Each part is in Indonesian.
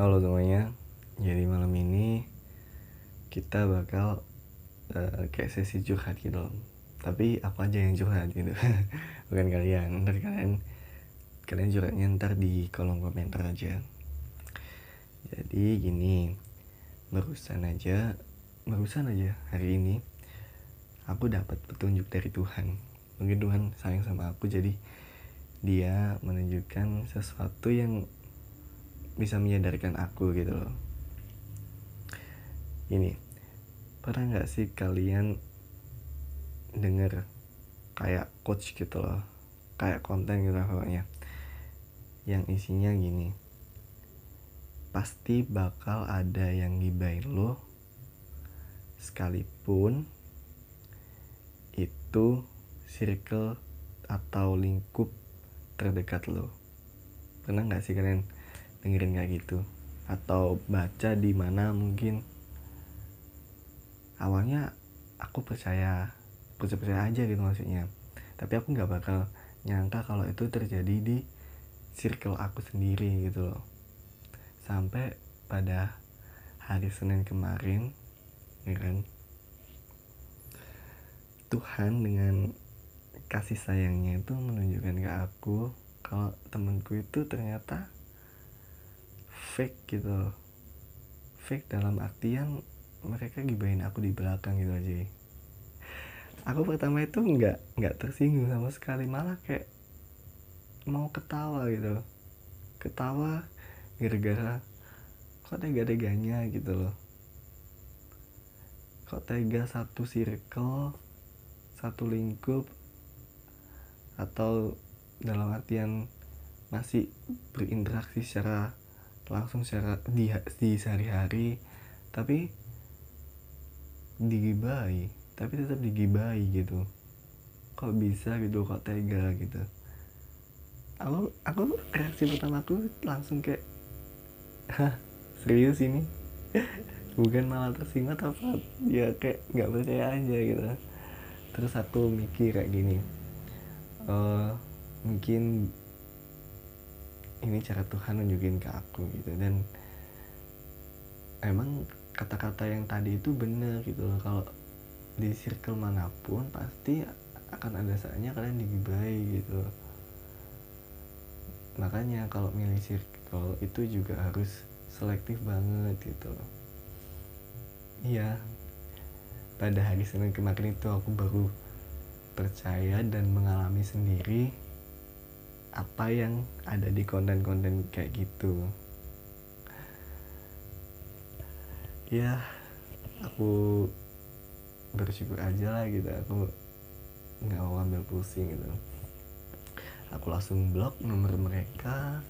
Halo semuanya, jadi malam ini kita bakal uh, kayak sesi curhat gitu loh. Tapi apa aja yang curhat gitu, bukan kalian. Ntar kalian kalian curhatnya ntar di kolom komentar aja. Jadi gini, barusan aja, barusan aja hari ini aku dapat petunjuk dari Tuhan. Mungkin Tuhan sayang sama aku jadi dia menunjukkan sesuatu yang bisa menyadarkan aku gitu loh. Ini pernah nggak sih kalian denger kayak coach gitu loh kayak konten gitu pokoknya yang isinya gini pasti bakal ada yang ngibain lo sekalipun itu circle atau lingkup terdekat lo pernah nggak sih kalian dengerin kayak gitu. Atau baca di mana mungkin. Awalnya aku percaya percaya percaya aja gitu maksudnya. Tapi aku nggak bakal nyangka kalau itu terjadi di circle aku sendiri gitu loh. Sampai pada hari Senin kemarin ya kan? Tuhan dengan kasih sayangnya itu menunjukkan ke aku kalau temenku itu ternyata fake gitu. Fake dalam artian mereka gibahin aku di belakang gitu aja. Aku pertama itu nggak nggak tersinggung sama sekali malah kayak mau ketawa gitu. Ketawa gara-gara kok tega-teganya? gitu loh. Kok tega satu circle satu lingkup atau dalam artian masih berinteraksi secara langsung secara di, di sehari-hari tapi digibai tapi tetap digibai gitu. Kok bisa gitu kok tega gitu. Aku aku reaksi pertama aku langsung kayak hah serius ini? Bukan malah tersinggung apa? Ya kayak nggak percaya aja gitu. Terus aku mikir kayak gini uh, mungkin ini cara Tuhan nunjukin ke aku gitu. Dan emang kata-kata yang tadi itu bener gitu loh. Kalau di circle mana pun pasti akan ada saatnya kalian digibai gitu makanya kalau milih circle itu juga harus selektif banget gitu loh. Iya pada hari Senin kemarin itu aku baru percaya dan mengalami sendiri apa yang ada di konten-konten kayak gitu. Ya aku bersyukur aja lah gitu. Aku nggak mau ambil pusing gitu. Aku langsung blok nomor mereka.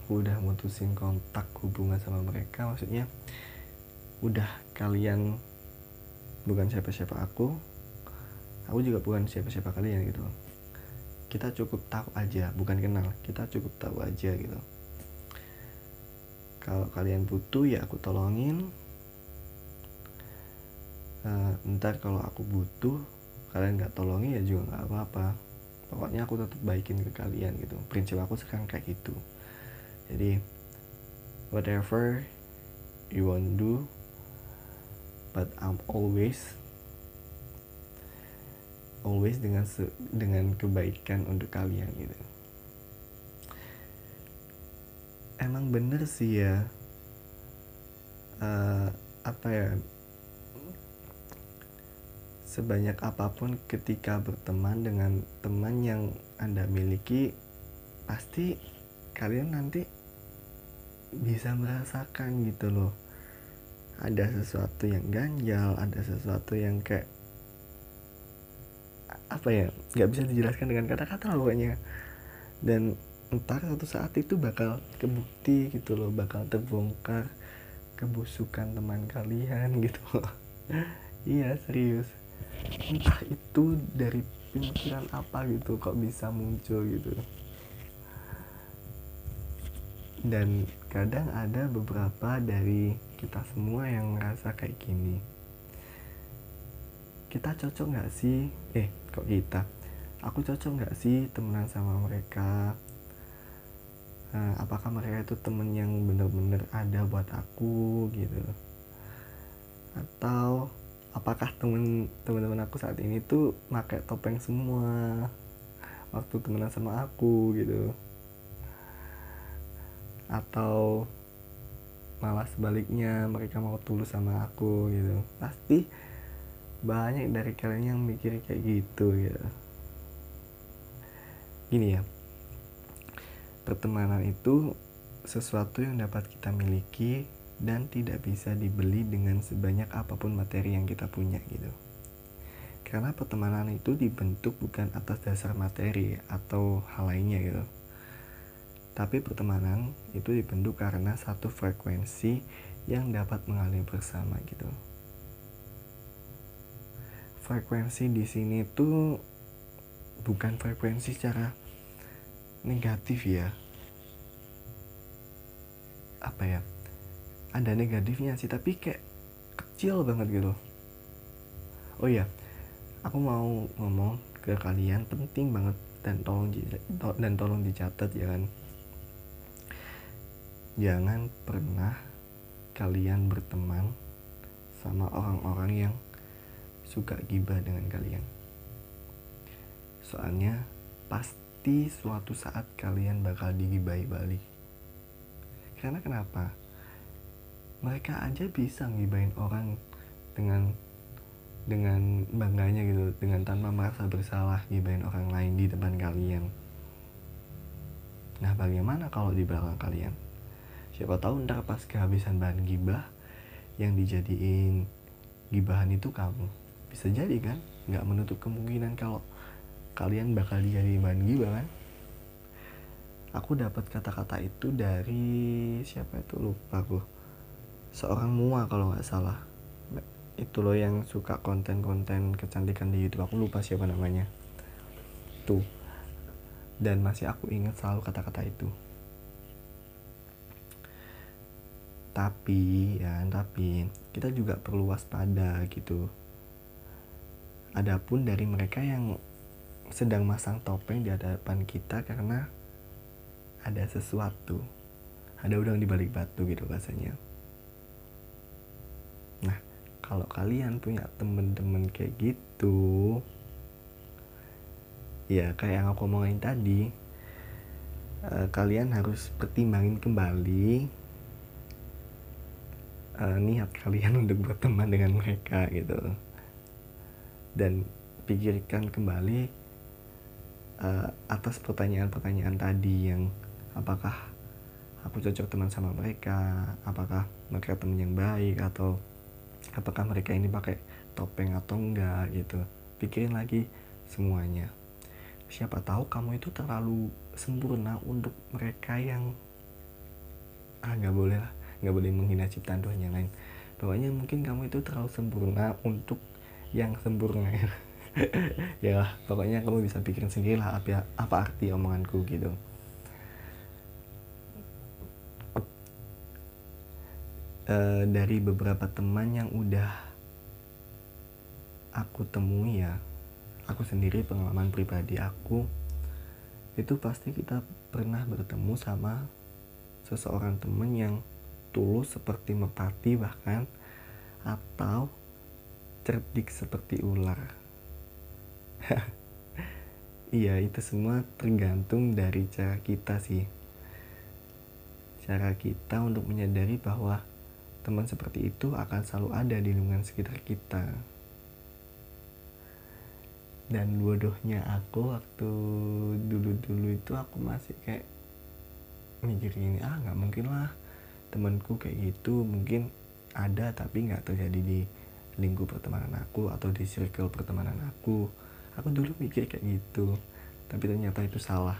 Aku udah mutusin kontak hubungan sama mereka. Maksudnya udah kalian bukan siapa-siapa aku aku juga bukan siapa-siapa kalian gitu kita cukup tahu aja bukan kenal kita cukup tahu aja gitu. Kalau kalian butuh ya aku tolongin. Uh, ntar kalau aku butuh kalian nggak tolongin ya juga nggak apa-apa. Pokoknya aku tetap baikin ke kalian gitu. Prinsip aku sekarang kayak gitu. Jadi whatever you want do but I'm always always dengan dengan kebaikan untuk kalian gitu. Emang bener sih ya uh, apa ya sebanyak apa pun ketika berteman dengan teman yang anda miliki pasti kalian nanti bisa merasakan gitu loh. Ada sesuatu yang ganjal ada sesuatu yang kayak apa ya nggak bisa dijelaskan dengan kata-kata pokoknya. Dan entar suatu saat itu bakal kebukti gitu loh bakal terbongkar kebusukan teman kalian gitu iya serius. Entah itu dari pemikiran apa gitu kok bisa muncul gitu. Dan kadang ada beberapa dari kita semua yang ngerasa kayak gini kita cocok nggak sih? Eh kok kita? Aku cocok nggak sih temenan sama mereka? Uh, apakah mereka itu temen yang bener-bener ada buat aku gitu? Atau apakah temen teman-teman aku saat ini tuh pakai topeng semua? Waktu temenan sama aku gitu. Atau malah sebaliknya mereka mau tulus sama aku gitu. Pasti banyak dari kalian yang mikir kayak gitu gitu gini ya pertemanan itu sesuatu yang dapat kita miliki dan tidak bisa dibeli dengan sebanyak apa pun materi yang kita punya gitu. Karena pertemanan itu dibentuk bukan atas dasar materi atau hal lainnya gitu. Tapi pertemanan itu dibentuk karena satu frekuensi yang dapat mengalir bersama gitu. Frekuensi di sini tuh bukan frekuensi secara negatif ya, apa ya? Ada negatifnya sih tapi kayak kecil banget gitu. Oh iya aku mau ngomong ke kalian penting banget dan tolong dan tolong dicatat ya kan. Jangan pernah kalian berteman sama orang-orang yang suka gibah dengan kalian soalnya pasti suatu saat kalian bakal digibahi balik karena kenapa? Mereka aja bisa ngibain orang dengan dengan bangganya gitu, dengan tanpa merasa bersalah ngibain orang lain di depan kalian. Nah, bagaimana kalau di belakang kalian? Siapa tahu ntar pas kehabisan bahan gibah yang dijadiin gibahan itu kamu. Bisa jadi kan? Nggak menutup kemungkinan kalau kalian bakal bahan gibah kan? aku dapat kata-kata itu dari siapa itu? Lupa aku. Seorang mua kalau nggak salah. Itu loh yang suka konten-konten kecantikan di YouTube. Aku lupa siapa namanya. Tuh. Dan masih aku ingat selalu kata-kata itu. Tapi ya tapi kita juga perlu waspada gitu adapun dari mereka yang sedang masang topeng di hadapan kita karena ada sesuatu. Ada udang di balik batu gitu rasanya. Nah kalau kalian punya temen-temen kayak gitu ya kayak yang aku omongin tadi uh, kalian harus pertimbangin kembali uh, niat kalian untuk berteman dengan mereka gitu dan pikirkan kembali uh, atas pertanyaan-pertanyaan tadi yang apakah aku cocok teman sama mereka apakah mereka teman yang baik atau apakah mereka ini pakai topeng atau enggak gitu. Pikirin lagi semuanya. Siapa tahu kamu itu terlalu sempurna untuk mereka yang ah nggak boleh lah nggak boleh menghina ciptaan Tuhan yang lain. Pokoknya mungkin kamu itu terlalu sempurna untuk yang sempurna. Ya pokoknya kamu bisa pikirin sendiri lah apa apa arti omonganku gitu. Uh, dari beberapa teman yang udah aku temui ya aku sendiri pengalaman pribadi aku itu pasti kita pernah bertemu sama seseorang teman yang tulus seperti merpati bahkan atau cerdik seperti ular. Iya itu semua tergantung dari cara kita sih. Cara kita untuk menyadari bahwa teman seperti itu akan selalu ada di lingkungan sekitar kita. Dan bodohnya aku waktu dulu-dulu itu aku masih kayak mikir gini ah nggak mungkin lah temanku kayak gitu mungkin ada tapi nggak terjadi di lingkup pertemanan aku atau di circle pertemanan aku. Aku dulu mikir kayak gitu tapi ternyata itu salah.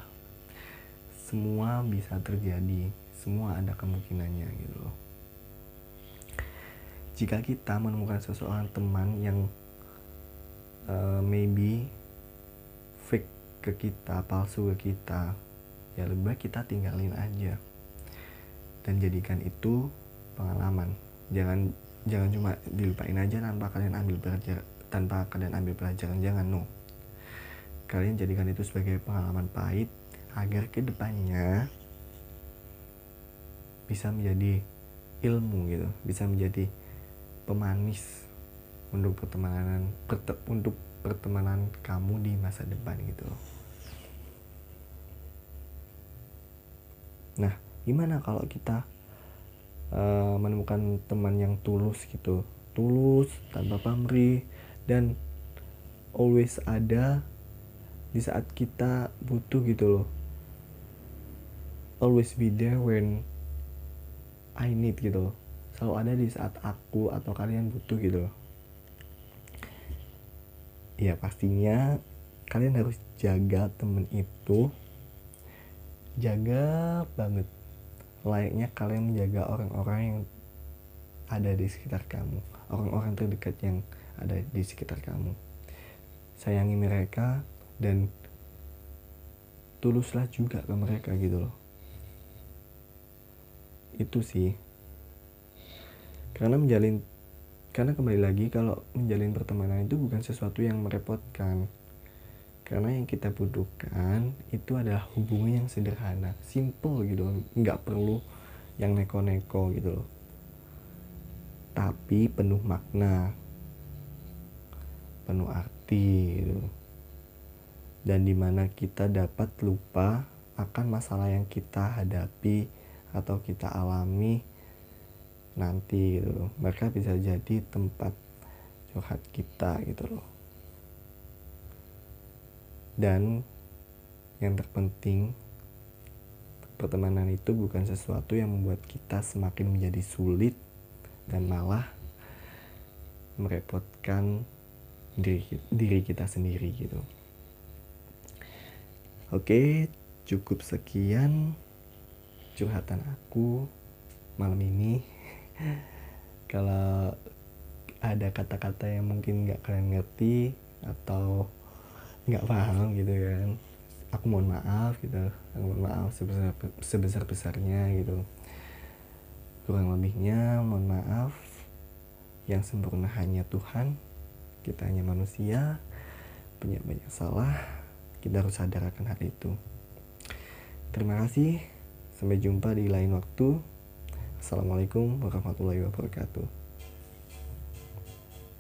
Semua bisa terjadi semua ada kemungkinannya gitu loh. Jika kita menemukan seseorang teman yang uh, maybe fake ke kita palsu ke kita ya lebih baik kita tinggalin aja. Dan jadikan itu pengalaman. Jangan jangan cuma dilupain aja tanpa kalian ambil pelajaran tanpa kalian ambil pelajaran jangan no. Kalian jadikan itu sebagai pengalaman pahit agar ke depannya bisa menjadi ilmu gitu. Bisa menjadi pemanis untuk pertemanan perte, untuk pertemanan kamu di masa depan gitu. Nah gimana kalau kita uh, menemukan teman yang tulus gitu. Tulus tanpa pamrih dan always ada di saat kita butuh gitu loh. Always be there when I need gitu loh. Selalu ada di saat aku atau kalian butuh gitu loh. Ya pastinya kalian harus jaga temen itu. Jaga banget layaknya kalian menjaga orang-orang yang ada di sekitar kamu. Orang-orang terdekat yang ada di sekitar kamu. Sayangi mereka dan tuluslah juga ke mereka gitu loh. Itu sih. Karena menjalin karena kembali lagi kalau menjalin pertemanan itu bukan sesuatu yang merepotkan karena yang kita butuhkan itu adalah hubungan yang sederhana simple gitu nggak perlu yang neko-neko gitu loh. Tapi penuh makna penuh arti gitu. Dan di mana kita dapat lupa akan masalah yang kita hadapi atau kita alami nanti gitu mereka bisa jadi tempat curhat kita gitu loh dan yang terpenting pertemanan itu bukan sesuatu yang membuat kita semakin menjadi sulit dan malah merepotkan diri, diri kita sendiri gitu Oke, cukup sekian curhatan aku malam ini. Kalau ada kata-kata yang mungkin nggak kalian ngerti atau nggak paham gitu kan, aku mohon maaf gitu. Aku mohon maaf sebesar sebesar besarnya gitu. Kurang lebihnya mohon maaf. Yang sempurna hanya Tuhan. Kita hanya manusia punya banyak salah kita harus sadar akan hal itu terima kasih sampai jumpa di lain waktu assalamualaikum warahmatullahi wabarakatuh